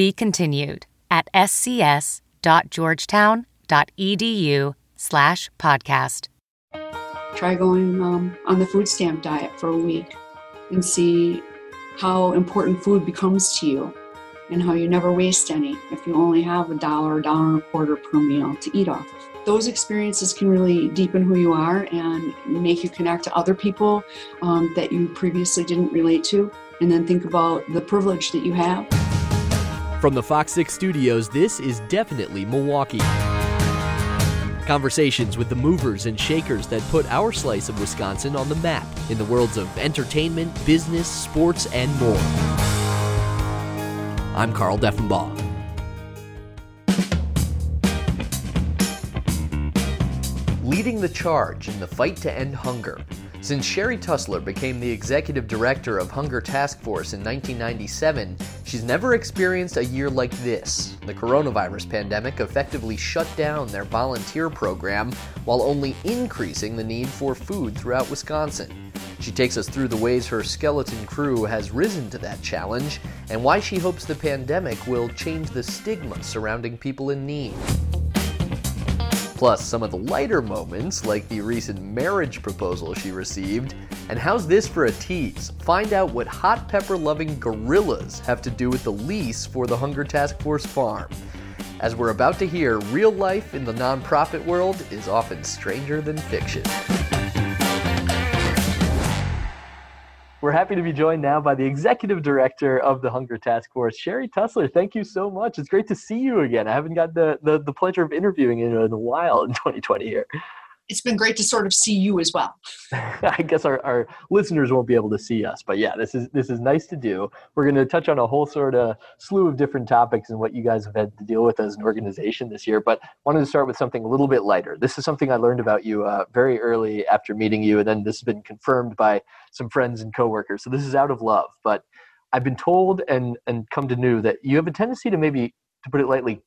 Be continued at scs.georgetown.edu slash podcast. Try going um, on the food stamp diet for a week and see how important food becomes to you and how you never waste any if you only have a dollar, a dollar and a quarter per meal to eat off of. Those experiences can really deepen who you are and make you connect to other people um, that you previously didn't relate to. And then think about the privilege that you have. From the Fox 6 studios, this is definitely Milwaukee. Conversations with the movers and shakers that put our slice of Wisconsin on the map in the worlds of entertainment, business, sports, and more. I'm Carl Deffenbaugh. Leading the charge in the fight to end hunger. Since Sherry Tussler became the executive director of Hunger Task Force in 1997, she's never experienced a year like this. The coronavirus pandemic effectively shut down their volunteer program while only increasing the need for food throughout Wisconsin. She takes us through the ways her skeleton crew has risen to that challenge and why she hopes the pandemic will change the stigma surrounding people in need. Plus, some of the lighter moments, like the recent marriage proposal she received. And how's this for a tease? Find out what hot pepper loving gorillas have to do with the lease for the Hunger Task Force farm. As we're about to hear, real life in the nonprofit world is often stranger than fiction. We're happy to be joined now by the executive director of the Hunger Task Force, Sherry Tussler. Thank you so much. It's great to see you again. I haven't got the, the, the pleasure of interviewing you in a while in 2020 here it's been great to sort of see you as well. I guess our, our listeners won't be able to see us, but yeah, this is this is nice to do. We're going to touch on a whole sort of slew of different topics and what you guys have had to deal with as an organization this year. But wanted to start with something a little bit lighter. This is something I learned about you uh, very early after meeting you, and then this has been confirmed by some friends and coworkers. So this is out of love, but I've been told and and come to know that you have a tendency to maybe, to put it lightly,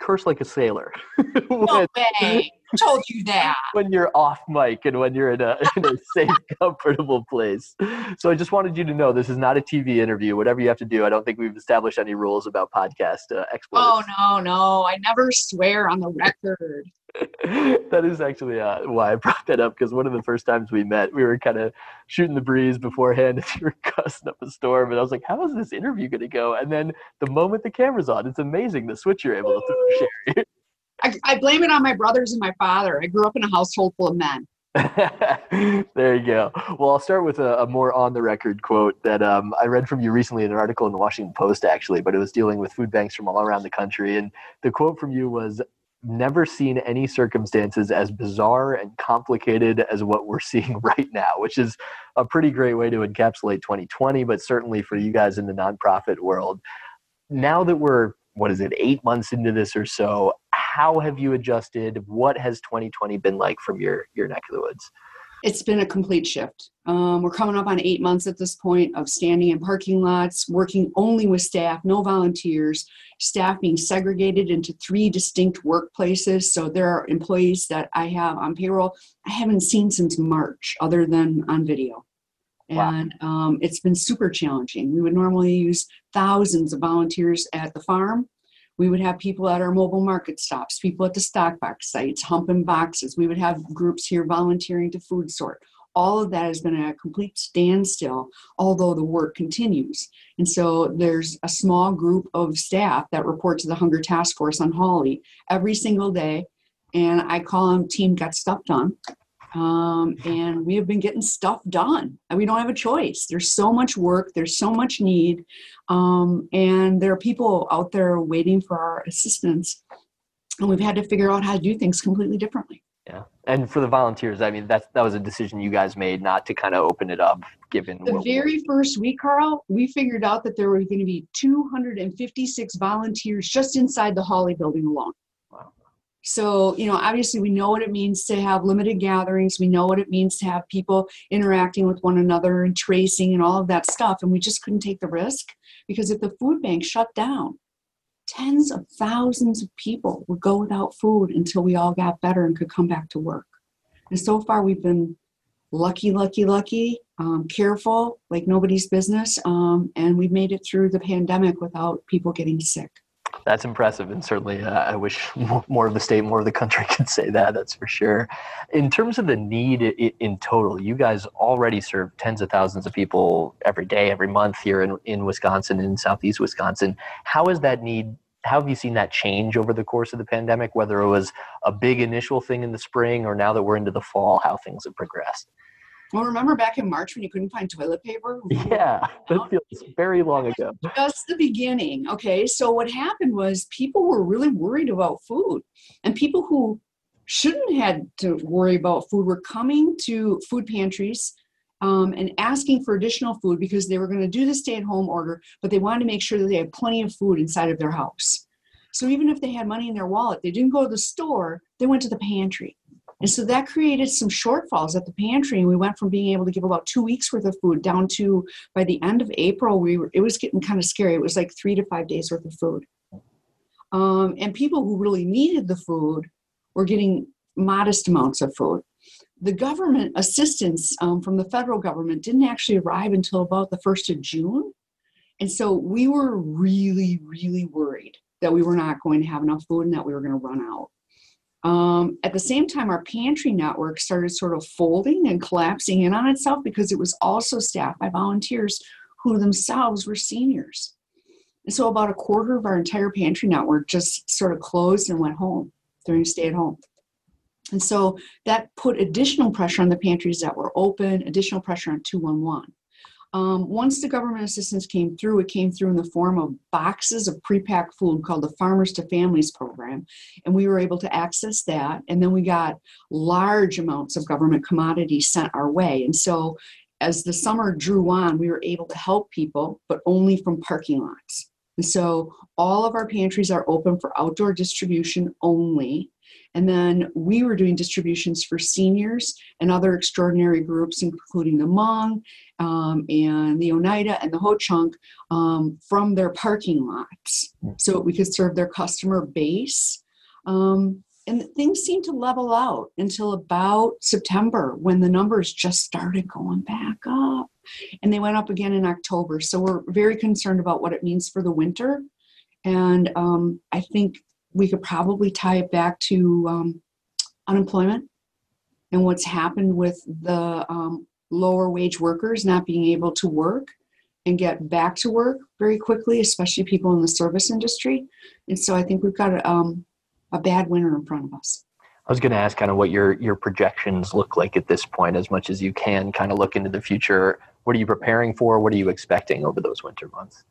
curse like a sailor. when, no way. Who told you that? When you're off mic and when you're in a, in a safe, comfortable place. So I just wanted you to know this is not a TV interview. Whatever you have to do, I don't think we've established any rules about podcast uh, Oh, no, no. I never swear on the record. that is actually uh, why I brought that up because one of the first times we met, we were kind of shooting the breeze beforehand as you were cussing up a storm. And I was like, how is this interview going to go? And then the moment the camera's on, it's amazing the switch you're able to Sherry. I, I blame it on my brothers and my father. I grew up in a household full of men. there you go. Well, I'll start with a, a more on the record quote that um, I read from you recently in an article in the Washington Post, actually, but it was dealing with food banks from all around the country. And the quote from you was Never seen any circumstances as bizarre and complicated as what we're seeing right now, which is a pretty great way to encapsulate 2020, but certainly for you guys in the nonprofit world. Now that we're, what is it, eight months into this or so, how have you adjusted? What has 2020 been like from your your neck of the woods? It's been a complete shift. Um, we're coming up on eight months at this point of standing in parking lots, working only with staff, no volunteers, staff being segregated into three distinct workplaces. So there are employees that I have on payroll I haven't seen since March, other than on video. Wow. And um, it's been super challenging. We would normally use thousands of volunteers at the farm we would have people at our mobile market stops, people at the stock box sites, humping boxes. We would have groups here volunteering to food sort. All of that has been a complete standstill, although the work continues. And so there's a small group of staff that report to the Hunger Task Force on Holt every single day. And I call them Team Got Stuff Done um, and we have been getting stuff done. We don't have a choice. There's so much work, there's so much need, um, and there are people out there waiting for our assistance. And we've had to figure out how to do things completely differently. Yeah, and for the volunteers, I mean that that was a decision you guys made not to kind of open it up, given the very first week, Carl. We figured out that there were going to be 256 volunteers just inside the Holt building alone. Wow. So you know, obviously, we know what it means to have limited gatherings. We know what it means to have people interacting with one another and tracing and all of that stuff, and we just couldn't take the risk because if the food bank shut down, tens of thousands of people would go without food until we all got better and could come back to work. And so far, we've been lucky, lucky, lucky, um, careful, like nobody's business, um, and we've made it through the pandemic without people getting sick. That's impressive, and certainly uh, I wish more of the state, more of the country could say that. That's for sure. In terms of the need in total, you guys already serve tens of thousands of people every day, every month here in, in Wisconsin, in Southeast Wisconsin. How is that need? How have you seen that change over the course of the pandemic? Whether it was a big initial thing in the spring, or now that we're into the fall, how things have progressed. Well, remember back in March when you couldn't find toilet paper? Yeah, that feels very long ago. That's the beginning. Okay, so what happened was people were really worried about food, and people who shouldn't had to worry about food were coming to food pantries um, and asking for additional food because they were going to do the stay-at-home order, but they wanted to make sure that they had plenty of food inside of their house. So even if they had money in their wallet, they didn't go to the store; they went to the pantry. And so that created some shortfalls at the pantry. And we went from being able to give about two weeks worth of food down to by the end of April, we were, it was getting kind of scary. It was like three to five days worth of food. Um, and people who really needed the food were getting modest amounts of food. The government assistance um, from the federal government didn't actually arrive until about the 1st of June. And so we were really, really worried that we were not going to have enough food and that we were going to run out. Um, at the same time, our pantry network started sort of folding and collapsing in on itself because it was also staffed by volunteers who themselves were seniors. And so about a quarter of our entire pantry network just sort of closed and went home during stay at home. And so that put additional pressure on the pantries that were open, additional pressure on 211. Um, once the government assistance came through, it came through in the form of boxes of pre-packed food called the Farmers to Families program, and we were able to access that. And then we got large amounts of government commodities sent our way. And so, as the summer drew on, we were able to help people, but only from parking lots. And so, all of our pantries are open for outdoor distribution only. And then we were doing distributions for seniors and other extraordinary groups, including the Hmong um, and the Oneida and the Ho Chunk um, from their parking lots so we could serve their customer base. Um, and things seemed to level out until about September when the numbers just started going back up. And they went up again in October. So we're very concerned about what it means for the winter. And um, I think we could probably tie it back to um, unemployment and what's happened with the um, lower wage workers not being able to work and get back to work very quickly, especially people in the service industry. And so I think we've got a, um, a bad winter in front of us. I was going to ask kind of what your your projections look like at this point, as much as you can, kind of look into the future. What are you preparing for? What are you expecting over those winter months?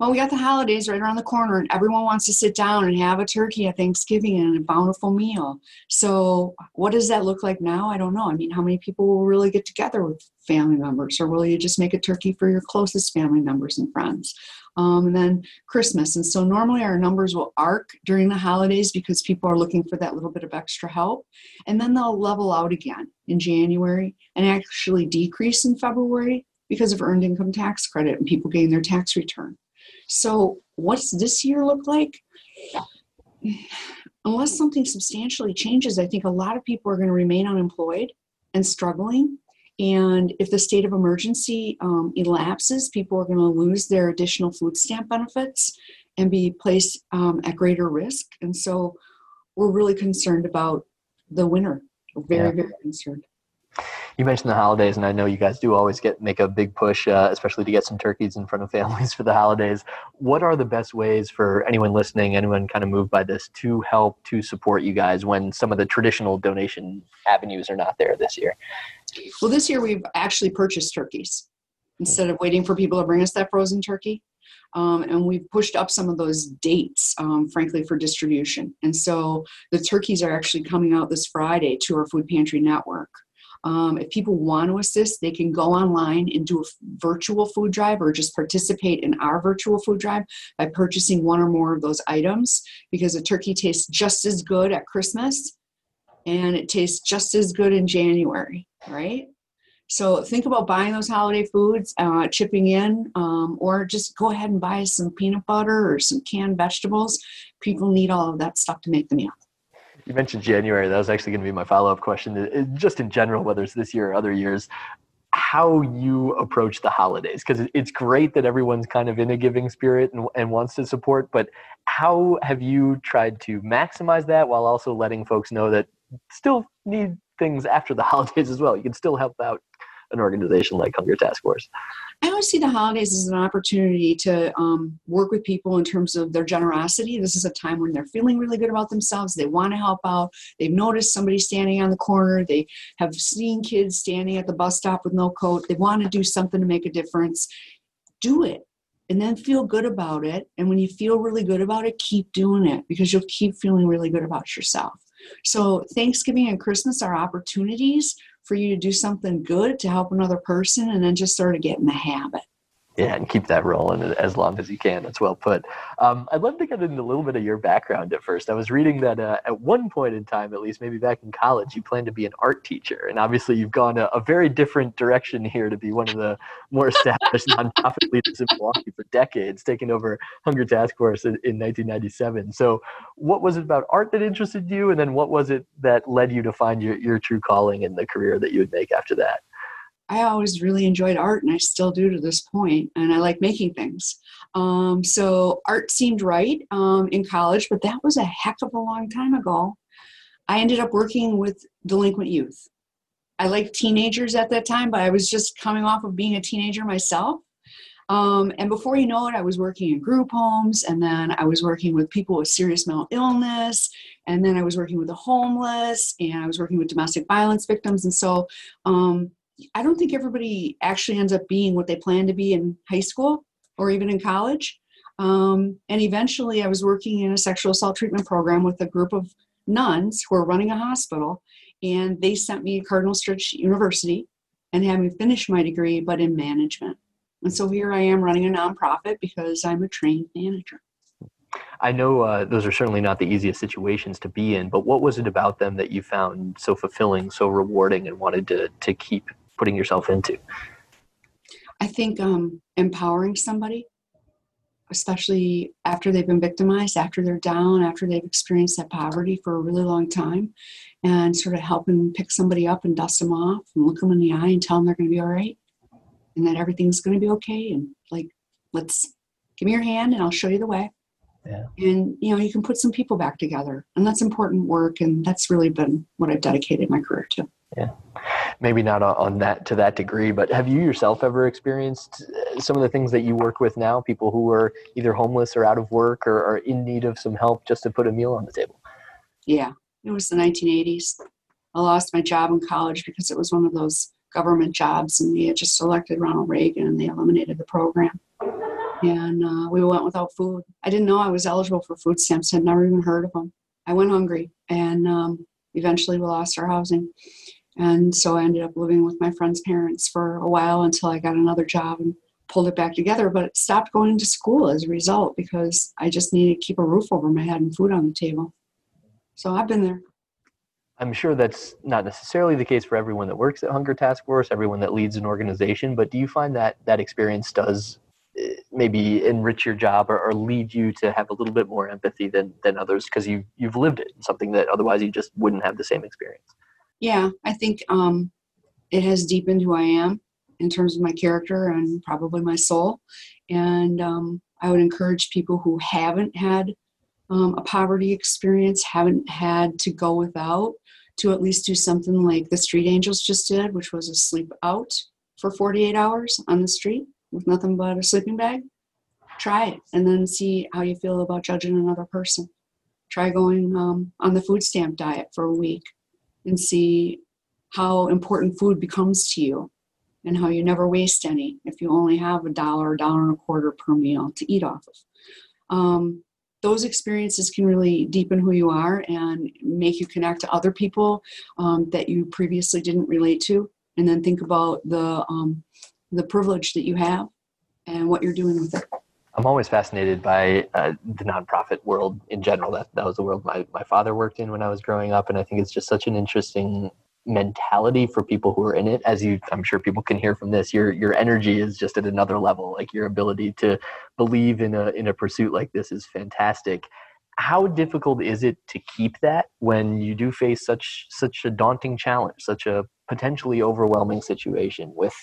Well, we got the holidays right around the corner, and everyone wants to sit down and have a turkey at Thanksgiving and a bountiful meal. So, what does that look like now? I don't know. I mean, how many people will really get together with family members, or will you just make a turkey for your closest family members and friends? Um, and then Christmas. And so, normally our numbers will arc during the holidays because people are looking for that little bit of extra help. And then they'll level out again in January and actually decrease in February because of earned income tax credit and people getting their tax return. So, what's this year look like? Unless something substantially changes, I think a lot of people are going to remain unemployed and struggling. And if the state of emergency um, elapses, people are going to lose their additional food stamp benefits and be placed um, at greater risk. And so we're really concerned about the winter. We're very, yeah. very concerned you mentioned the holidays, and I know you guys do always get make a big push, uh, especially to get some turkeys in front of families for the holidays. What are the best ways for anyone listening, anyone kind of moved by this, to help to support you guys when some of the traditional donation avenues are not there this year? Well, this year we've actually purchased turkeys instead of waiting for people to bring us that frozen turkey. Um, and we've pushed up some of those dates, um, frankly, for distribution. And so the turkeys are actually coming out this Friday to our food pantry network. Um, if people want to assist, they can go online and do a virtual food drive or just participate in our virtual food drive by purchasing one or more of those items because a turkey tastes just as good at Christmas and it tastes just as good in January, right? So think about buying those holiday foods, uh, chipping in, um, or just go ahead and buy some peanut butter or some canned vegetables. People need all of that stuff to make the meal. You mentioned January. That was actually going to be my follow up question. Uh, just in general, whether it's this year or other years, how you approach the holidays because it's great that everyone's kind of in a giving spirit and, and, wants to support but how have you tried to maximize that while also letting folks know that still need things after the holidays as well you can still help out an organization like Hunger Task Force? I always see the holidays as an opportunity to um, work with people in terms of their generosity. This is a time when they're feeling really good about themselves. They want to help out. They've noticed somebody standing on the corner. They have seen kids standing at the bus stop with no coat. They want to do something to make a difference. Do it and then feel good about it. And when you feel really good about it, keep doing it because you'll keep feeling really good about yourself. So, Thanksgiving and Christmas are opportunities for you to do something good to help another person and then just sort of get in the habit yeah, and keep that rolling as long as you can. That's well put. Um, I'd love to get into a little bit of your background at first. I was reading that uh, at one point in time, at least maybe back in college, you planned to be an art teacher. And obviously, you've gone a, a very different direction here to be one of the more established nonprofit leaders in Milwaukee for decades, taking over Hunger Task Force in, in 1997. So, what was it about art that interested you? And then what was it that led you to find your, your true calling and the career that you would make after that? I always really enjoyed art, and I still do to this point, and I like making things. Um, so art seemed right um, in college, but that was a heck of a long time ago. I ended up working with delinquent youth. I liked teenagers at that time, but I was just coming off of being a teenager myself. Um, and before you know it, I was working in group homes, and then I was working with people with serious mental illness, and then I was working with the homeless, and I was working with domestic violence victims. And so um, I don't think everybody actually ends up being what they plan to be in high school or even in college. Um, and eventually, I was working in a sexual assault treatment program with a group of nuns who are running a hospital, and they sent me to Cardinal Stritch University and had me finish my degree, but in management. And so here I am running a nonprofit because I'm a trained manager. I know uh, those are certainly not the easiest situations to be in, but what was it about them that you found so fulfilling, so rewarding, and wanted to to keep putting yourself into? I think um, empowering somebody, especially after they've been victimized, after they're down, after they've experienced that poverty for a really long time, and sort of helping pick somebody up and dust them off and look them in the eye and tell them they're going to be all right and that everything's going to be okay. And like, let's give me your hand and I'll show you the way. Yeah. And you know, you can put some people back together, and that's important work. And that's really been what I've dedicated my career to. Yeah maybe not on that to that degree, but have you yourself ever experienced uh, some of the things that you work with now? People who are either homeless or out of work or are in need of some help just to put a meal on the table. Yeah, it was the 1980s. I lost my job in college because it was one of those government jobs, and they had just elected Ronald Reagan, and they eliminated the program. And uh, we went without food. I didn't know I was eligible for food stamps. I'd never even heard of them. I went hungry, and um, eventually we lost our housing and so I ended up living with my friend's parents for a while until I got another job and pulled it back together. But stopped going to school as a result because I just needed to keep a roof over my head and food on the table. So I've been there. I'm sure that's not necessarily the case for everyone that works at Hunger Task Force, everyone that leads an organization. But do you find that that experience does eh, maybe enrich your job or, or lead you to have a little bit more empathy than than others because you you've lived it, something that otherwise you just wouldn't have the same experience? Yeah, I think um, it has deepened who I am in terms of my character and probably my soul. And um, I would encourage people who haven't had um, a poverty experience, haven't had to go without, to at least do something like the Street Angels just did, which was a sleep out for 48 hours on the street with nothing but a sleeping bag. Try it and then see how you feel about judging another person. Try going um, on the food stamp diet for a week and see how important food becomes to you and how you never waste any if you only have a dollar, a dollar and a quarter per meal to eat off of. Um, those experiences can really deepen who you are and make you connect to other people um, that you previously didn't relate to and then think about the um, the privilege that you have and what you're doing with it i'm always fascinated by uh, the nonprofit world in general. That, that was the world my, my father worked in when i was growing up and i think it's just such an interesting mentality for people who are in it. As you i'm sure people can hear from this your your energy is just at another level. Like your ability to believe in a in a pursuit like this is fantastic. How difficult is it to keep that when you do face such such a daunting challenge such a potentially overwhelming situation with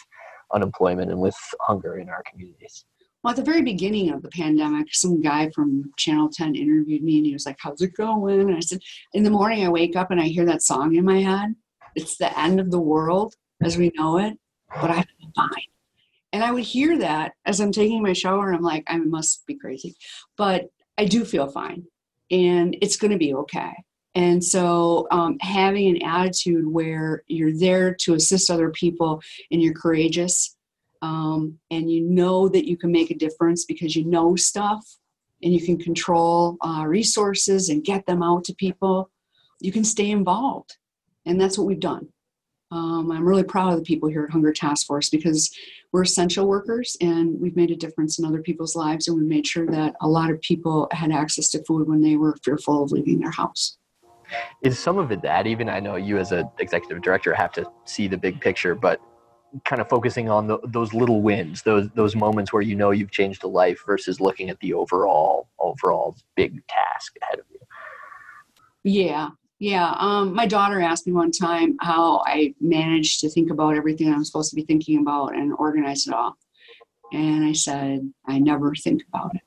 unemployment and with hunger in our communities well, at the very beginning of the pandemic, some guy from Channel 10 interviewed me and he was like, How's it going? And I said, In the morning, I wake up and I hear that song in my head it's the end of the world as we know it, but I feel fine. And I would hear that as I'm taking my shower, and I'm like, I must be crazy. But I do feel fine, and it's going to be okay. And so, um, having an attitude where you're there to assist other people and you're courageous, um, and you know that you can make a difference because you know stuff and you can control uh, resources and get them out to people, you can stay involved and that's what we've done. Um, I'm really proud of the people here at Hunger Task Force because we're essential workers and we've made a difference in other people's lives and we made sure that a lot of people had access to food when they were fearful of leaving their house. Is some of it that even I know you as an executive director have to see the big picture, but kind of focusing on the, those little wins, those those moments where you know you've changed a life versus looking at the overall overall big task ahead of you. Yeah, yeah, um, my daughter asked me one time how I managed to think about everything I'm supposed to be thinking about and organize it all. And I said, I never think about it.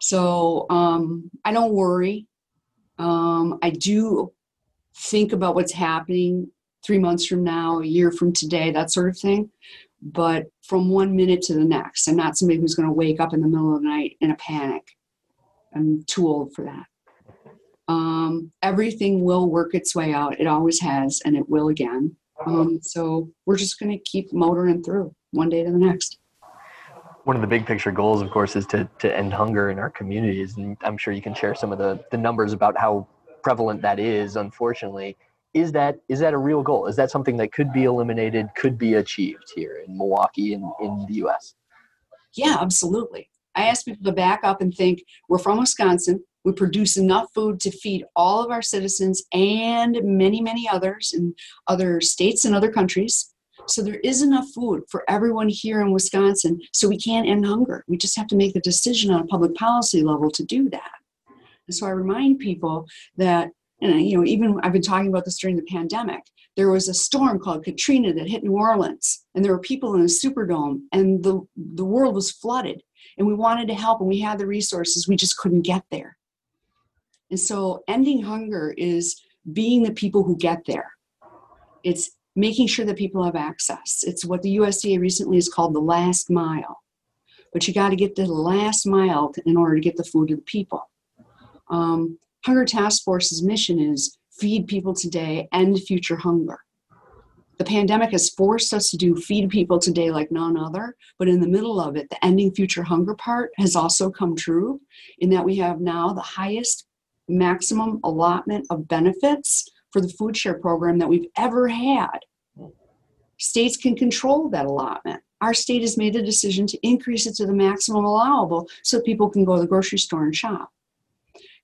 So um, I don't worry. Um, I do think about what's happening three months from now, a year from today, that sort of thing. But from one minute to the next, I'm not somebody who's going to wake up in the middle of the night in a panic. I'm too old for that um, everything will work its way out. It always has, and it will again. Um, so we're just going to keep motoring through one day to the next. One of the big picture goals, of course, is to, to end hunger in our communities. And I'm sure you can share some of the, the numbers about how prevalent that is, unfortunately. Is that is that a real goal? Is that something that could be eliminated, could be achieved here in Milwaukee and in the US? Yeah, absolutely. I ask people to back up and think we're from Wisconsin. We produce enough food to feed all of our citizens and many, many others in other states and other countries. So there is enough food for everyone here in Wisconsin, so we can't end hunger. We just have to make the decision on a public policy level to do that. And so I remind people that, and you know, even I've been talking about this during the pandemic. There was a storm called Katrina that hit New Orleans, and there were people in the Superdome, and the the world was flooded. And we wanted to help, and we had the resources, we just couldn't get there. And so ending hunger is being the people who get there. It's making sure that people have access. It's what the USDA recently has called the last mile. But you got to get the last mile in order to get the food to the people. Um, hunger Task Force's mission is feed people today, end future hunger. The pandemic has forced us to do feed people today like none other, but in the middle of it, the ending future hunger part has also come true in that we have now the highest maximum allotment of benefits for the food share program that we've ever had. States can control that allotment. Our state has made the decision to increase it to the maximum allowable so people can go to the grocery store and shop.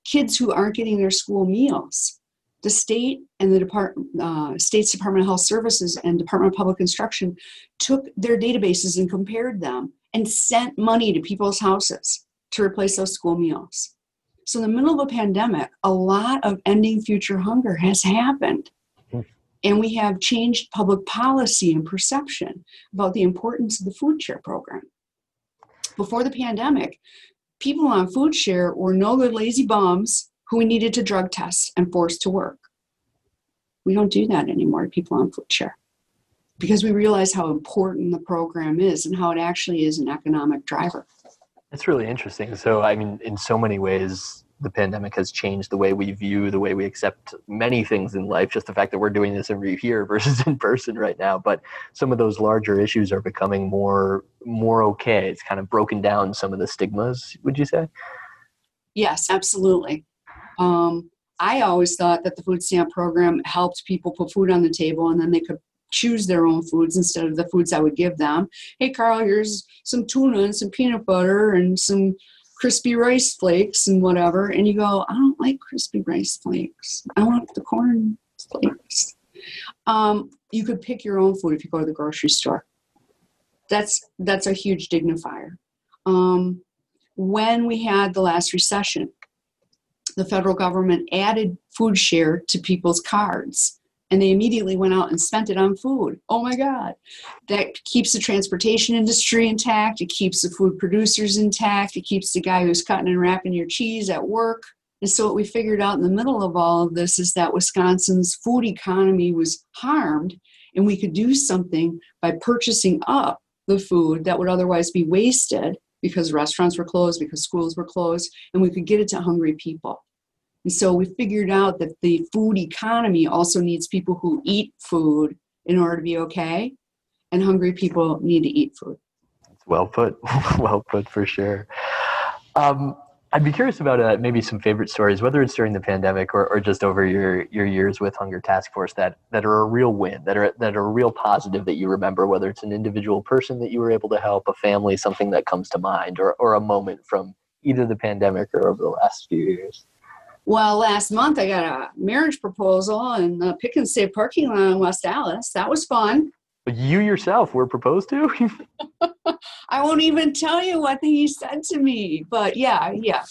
Kids who aren't getting their school meals, the state and the Department, uh, state's Department of Health Services and Department of Public Instruction took their databases and compared them and sent money to people's houses to replace those school meals. So, in the middle of a pandemic, a lot of ending future hunger has happened. And we have changed public policy and perception about the importance of the food share program. Before the pandemic, people on food share were no good lazy bums who we needed to drug test and force to work. We don't do that anymore, people on food share, because we realize how important the program is and how it actually is an economic driver. It's really interesting. So, I mean, in so many ways, the pandemic has changed the way we view, the way we accept many things in life. Just the fact that we're doing this over here versus in person right now, but some of those larger issues are becoming more more okay. It's kind of broken down some of the stigmas. Would you say? Yes, absolutely. Um, I always thought that the food stamp program helped people put food on the table, and then they could choose their own foods instead of the foods I would give them. Hey, Carl, here's some tuna and some peanut butter and some crispy rice flakes and whatever. And you go, I don't like crispy rice flakes. I want the corn flakes. Um, you could pick your own food if you go to the grocery store. That's that's a huge dignifier. Um, when we had the last recession, the federal government added food share to people's cards and they immediately went out and spent it on food. Oh my God. That keeps the transportation industry intact. It keeps the food producers intact. It keeps the guy who's cutting and wrapping your cheese at work. And so, what we figured out in the middle of all of this is that Wisconsin's food economy was harmed, and we could do something by purchasing up the food that would otherwise be wasted because restaurants were closed, because schools were closed, and we could get it to hungry people. And so we figured out that the food economy also needs people who eat food in order to be okay, and hungry people need to eat food. Well put, well put for sure. Um, I'd be curious about uh, maybe some favorite stories, whether it's during the pandemic or, or just over your, your years with Hunger Task Force that, that are a real win, that are that are a real positive that you remember, whether it's an individual person that you were able to help, a family, something that comes to mind, or, or a moment from either the pandemic or over the last few years. Well, last month I got a marriage proposal in the Pick 'n Save parking lot in West Allis. That was fun. You yourself were proposed to? I won't even tell you what he said to me, but yeah, yeah.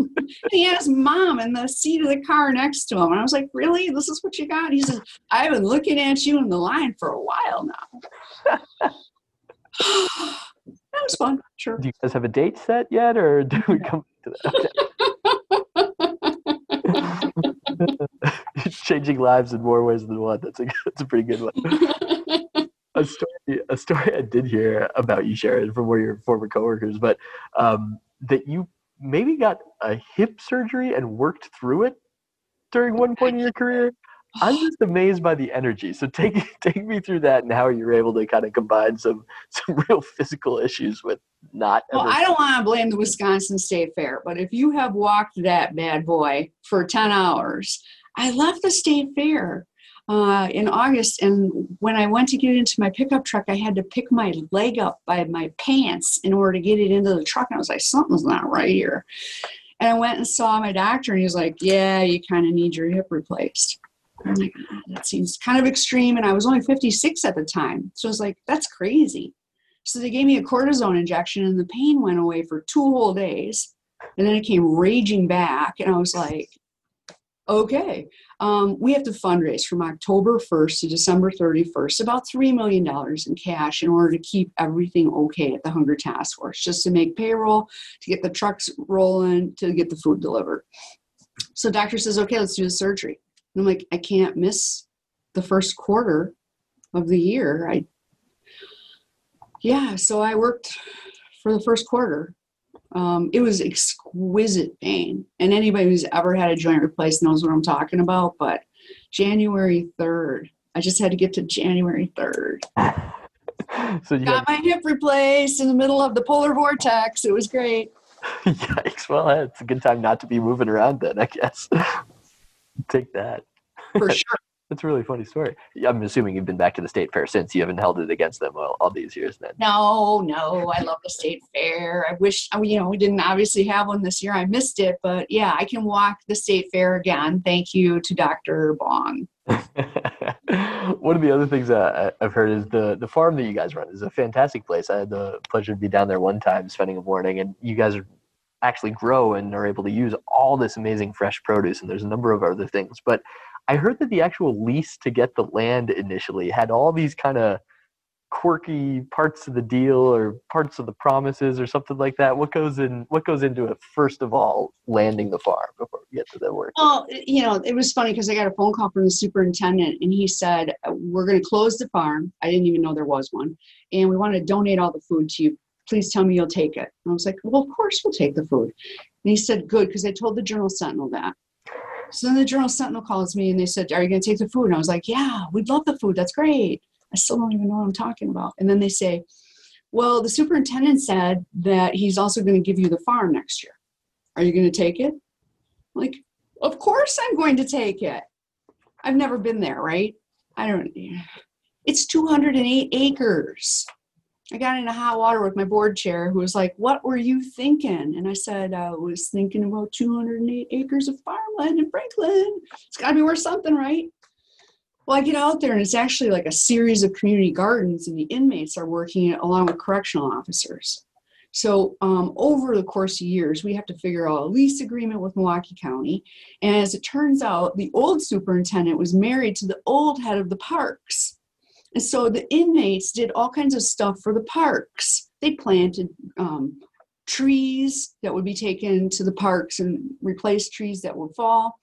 he had his mom in the seat of the car next to him. And I was like, Really? This is what you got? He says, I've been looking at you in the line for a while now. that was fun, sure. Do you guys have a date set yet, or do we come to that? Changing lives in more ways than one. That's a that's a pretty good one. a story a story I did hear about you, Sharon, from one of your former coworkers, but um, that you maybe got a hip surgery and worked through it during one point in your career. I'm just amazed by the energy. So take take me through that and how you're able to kind of combine some some real physical issues with not. Well, I don't want to blame the Wisconsin State Fair, but if you have walked that bad boy for 10 hours, I left the state fair uh, in August, and when I went to get into my pickup truck, I had to pick my leg up by my pants in order to get it into the truck. And I was like, something's not right here. And I went and saw my doctor, and he was like, Yeah, you kind of need your hip replaced. I'm like, ah, that seems kind of extreme. And I was only 56 at the time. So I was like, that's crazy. So they gave me a cortisone injection and the pain went away for two whole days. And then it came raging back. And I was like, okay, um, we have to fundraise from October 1st to December 31st, about $3 million in cash in order to keep everything okay at the Hunger Task Force, just to make payroll, to get the trucks rolling, to get the food delivered. So doctor says, okay, let's do the surgery. And I'm like, I can't miss the first quarter of the year. I yeah, so I worked for the first quarter. Um, it was exquisite pain, and anybody who's ever had a joint replaced knows what I'm talking about. But January 3rd, I just had to get to January 3rd. so you got my hip replaced in the middle of the polar vortex. It was great. Yikes! Well, it's a good time not to be moving around then, I guess. Take that. For sure. That's a really funny story. I'm assuming you've been back to the state fair since. You haven't held it against them all, all these years then. No, no. I love the state fair. I wish, you know, we didn't obviously have one this year. I missed it, but yeah, I can walk the state fair again. Thank you to Dr. Bong. one of the other things that I've heard is the the farm that you guys run is a fantastic place. I had the pleasure to be down there one time, spending a morning, and you guys actually grow and are able to use all this amazing fresh produce. And there's a number of other things, but I heard that the actual lease to get the land initially had all these kind of quirky parts of the deal or parts of the promises or something like that. What goes in what goes into it first of all landing the farm before we get to the work? Well you know it was funny because i got a phone call from the superintendent and he said we're going to close the farm. I didn't even know there was one. And we want to donate all the food to you please tell me you'll take it and i was like well of course we'll take the food And he said, Good, because I told the Journal Sentinel that. So then the Journal Sentinel calls me and they said, Are you going to take the food? And I was like, Yeah, we'd love the food. That's great. I still don't even know what I'm talking about. And then they say, Well, the superintendent said that he's also going to give you the farm next year. Are you going to take it? I'm like, Of course I'm going to take it. I've never been there, right? I don't, it's 208 acres. I got into hot water with my board chair who was like, What were you thinking? And I said, I was thinking about 208 acres of farmland in Franklin. It's got to be worth something, right? Well, I get out there and it's actually like a series of community gardens, and the inmates are working it along with correctional officers. So, um, over the course of years, we have to figure out a lease agreement with Milwaukee County. And as it turns out, the old superintendent was married to the old head of the parks. And so the inmates did all kinds of stuff for the parks. They planted um, trees that would be taken to the parks and replace trees that would fall.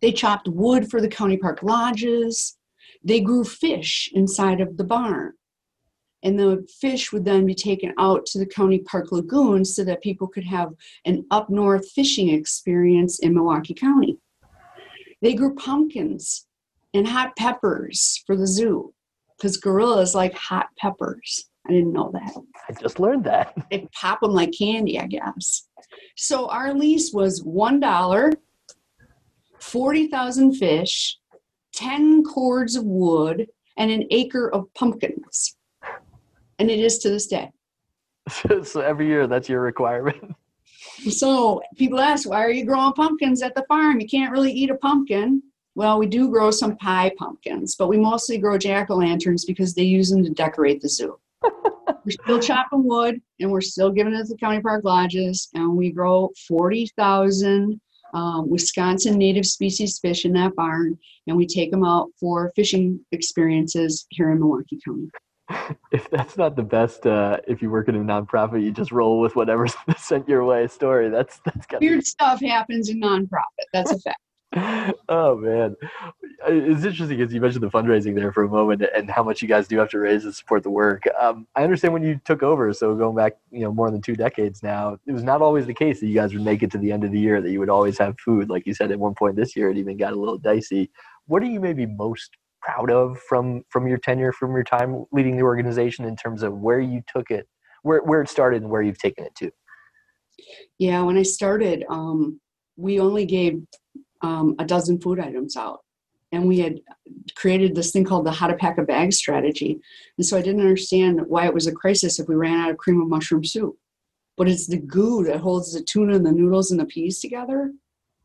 They chopped wood for the county park lodges. They grew fish inside of the barn. And the fish would then be taken out to the county park lagoon so that people could have an up north fishing experience in Milwaukee County. They grew pumpkins and hot peppers for the zoo because gorillas like hot peppers. I didn't know that. I just learned that. They pop them like candy, I guess. So our lease was one dollar, forty thousand fish, ten cords of wood, and an acre of pumpkins, and it is to this day. so every year, that's your requirement. So people ask, why are you growing pumpkins at the farm? You can't really eat a pumpkin. Well, we do grow some pie pumpkins, but we mostly grow jack o' lanterns because they use them to decorate the zoo. we're still chopping wood and we're still giving it to the county park lodges, and we grow 40,000 um, Wisconsin native species fish in that barn, and we take them out for fishing experiences here in Milwaukee County. If that's not the best, uh, if you work in a nonprofit, you just roll with whatever's sent your way. Story that's that's got weird stuff happens in nonprofit. That's a fact. oh man. It's interesting because you mentioned the fundraising there for a moment and how much you guys do have to raise to support the work. Um, i understand when you took over so going back you know more than two decades now it was not always the case that you guys would make it to the end of the year that you would always have food like you said at one point this year it even got a little dicey. What are you maybe most proud of from from your tenure from your time leading the organization in terms of where you took it where, where it started and where you've taken it to? Yeah when i started um, we only gave um, a dozen food items out. And we had created this thing called the how to pack a bag strategy. And so I didn't understand why it was a crisis if we ran out of cream of mushroom soup. But it's the goo that holds the tuna and the noodles and the peas together.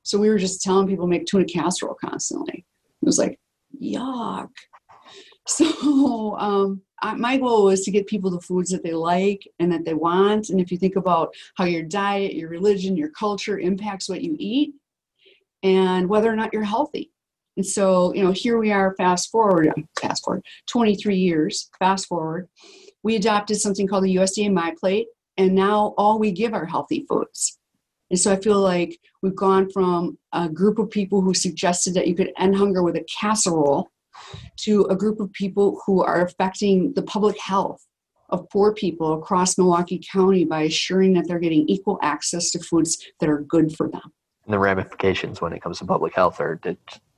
So we were just telling people make tuna casserole constantly. It was like, yuck. So um, I, my goal was to get people the foods that they like and that they want. And if you think about how your diet, your religion, your culture impacts what you eat, and whether or not you're healthy. And so, you know, here we are, fast forward, fast forward, 23 years, fast forward. We adopted something called the USDA My Plate, and now all we give are healthy foods. And so I feel like we've gone from a group of people who suggested that you could end hunger with a casserole to a group of people who are affecting the public health of poor people across Milwaukee County by assuring that they're getting equal access to foods that are good for them the ramifications when it comes to public health are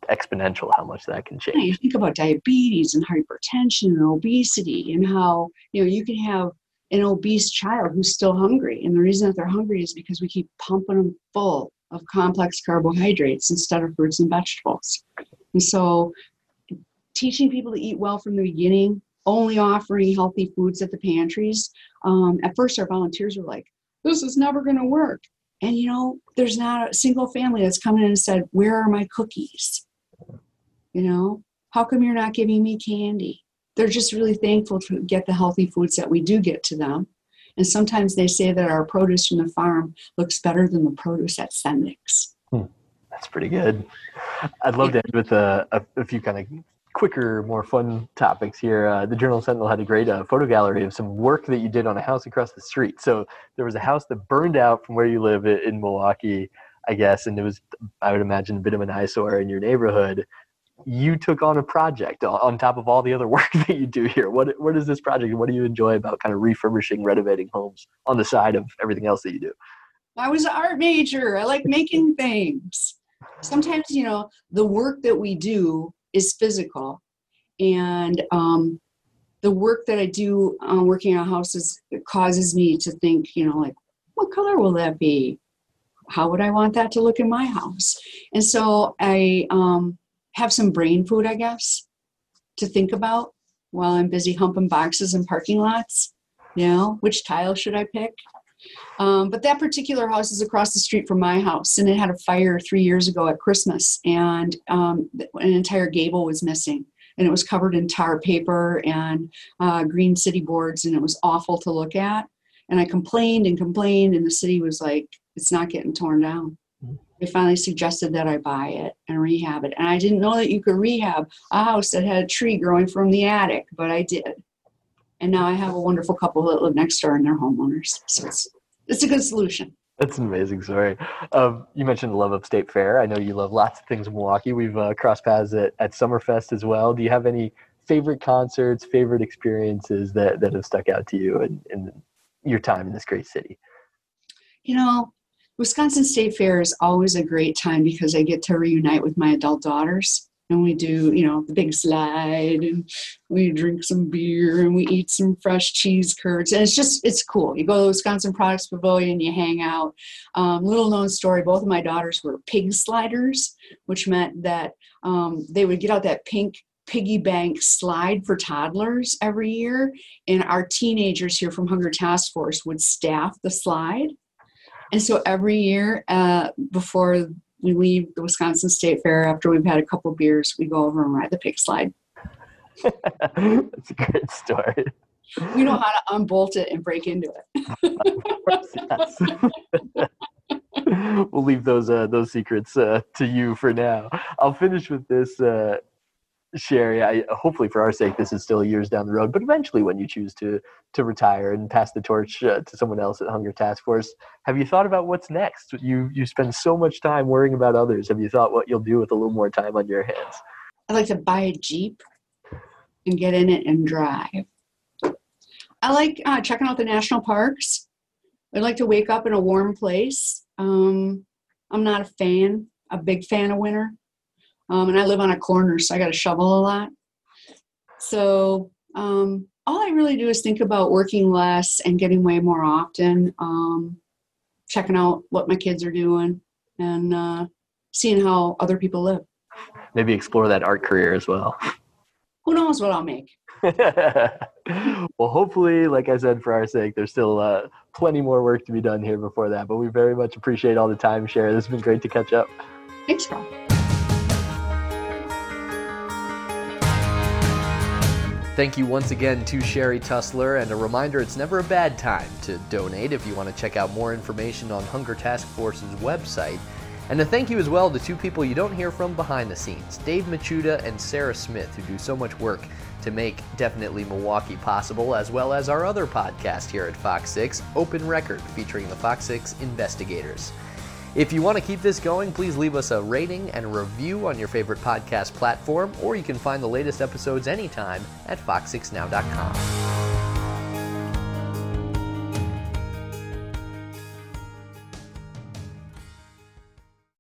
exponential how much that can change. You think about diabetes and hypertension and obesity and how you know you can have an obese child who's still hungry and the reason that they're hungry is because we keep pumping them full of complex carbohydrates instead of fruits and vegetables and so teaching people to eat well from the beginning only offering healthy foods at the pantries um, at first our volunteers were like this is never going to work and you know, there's not a single family that's come in and said, Where are my cookies? You know, how come you're not giving me candy? They're just really thankful to get the healthy foods that we do get to them. And sometimes they say that our produce from the farm looks better than the produce at Sendik's. Hmm. That's pretty good. I'd love to end with a, a, a few kind of quicker, more fun topics here. Uh, the Journal Sentinel had a great uh, photo gallery of some work that you did on a house across the street. So there was a house that burned out from where you live in Milwaukee, I guess, and it was, I would imagine, a bit of an eyesore in your neighborhood. You took on a project on top of all the other work that you do here. What what is this project? What do you enjoy about kind of refurbishing, renovating homes on the side of everything else that you do? I was an art major. I like making things. Sometimes, you know, the work that we do is physical. And um, the work that I do uh, working on houses causes me to think, you know, like, what color will that be? How would I want that to look in my house? And so I um, have some brain food, I guess, to think about while I'm busy humping boxes in parking lots. You know, which tile should I pick? Um, but that particular house is across the street from my house, and it had a fire three years ago at Christmas, and um, an entire gable was missing. And it was covered in tar paper and uh, green city boards, and it was awful to look at. And I complained and complained, and the city was like, it's not getting torn down. Mm-hmm. They finally suggested that I buy it and rehab it. And I didn't know that you could rehab a house that had a tree growing from the attic, but I did. And now I have a wonderful couple that live next door and they're homeowners. So it's it's a good solution. That's an amazing story. Um, you mentioned the love of State Fair. I know you love lots of things in Milwaukee. We've uh, crossed paths at, at Summerfest as well. Do you have any favorite concerts, favorite experiences that, that have stuck out to you in, in your time in this great city? You know, Wisconsin State Fair is always a great time because I get to reunite with my adult daughters and we do you know the big slide and we drink some beer and we eat some fresh cheese curds. And it's just it's cool. You go to the wisconsin products pavilion you hang out. Um, little known story both of my daughters were pig sliders which meant that um, they would get out that pink piggy bank slide for toddlers every year. And our teenagers here from hunger task force would staff the slide. And so every year uh, before we leave the Wisconsin State Fair after we've had a couple beers. We go over and ride the pig slide. That's a great story. We know how to unbolt it and break into it. we'll leave those uh, those secrets uh, to you for now. I'll finish with this. Uh, Sherrie, I hopefully for our sake, this is still years down the road, but eventually, when you choose to to retire and pass the torch uh, to someone else at Hunger Task Force, have you thought about what's next? You you spend so much time worrying about others. Have you thought what you'll do with a little more time on your hands? I'd like to buy a jeep and get in it and drive. I like uh, checking out the national parks. I'd like to wake up in a warm place. Um, I'm not a fan, a big fan of winter. Um, and I live on a corner, so I got to shovel a lot. So um, all I really do is think about working less and getting way more often, um, checking out what my kids are doing, and uh, seeing how other people live. Maybe explore that art career as well. Who knows what I'll make? well, hopefully, like I said, for our sake, there's still uh, plenty more work to be done here before that. But we very much appreciate all the time, Sherrie. This has been great to catch up. Thanks, Carl. Thank you once again to Sherrie Tussler, and a reminder it's never a bad time to donate if you want to check out more information on Hunger Task Force's website. And a thank you as well to two people you don't hear from behind the scenes Dave Machuda and Sarah Smith, who do so much work to make Definitely Milwaukee possible, as well as our other podcast here at Fox 6, Open Record, featuring the Fox 6 investigators. If you want to keep this going, please leave us a rating and review on your favorite podcast platform, or you can find the latest episodes anytime at fox6now.com.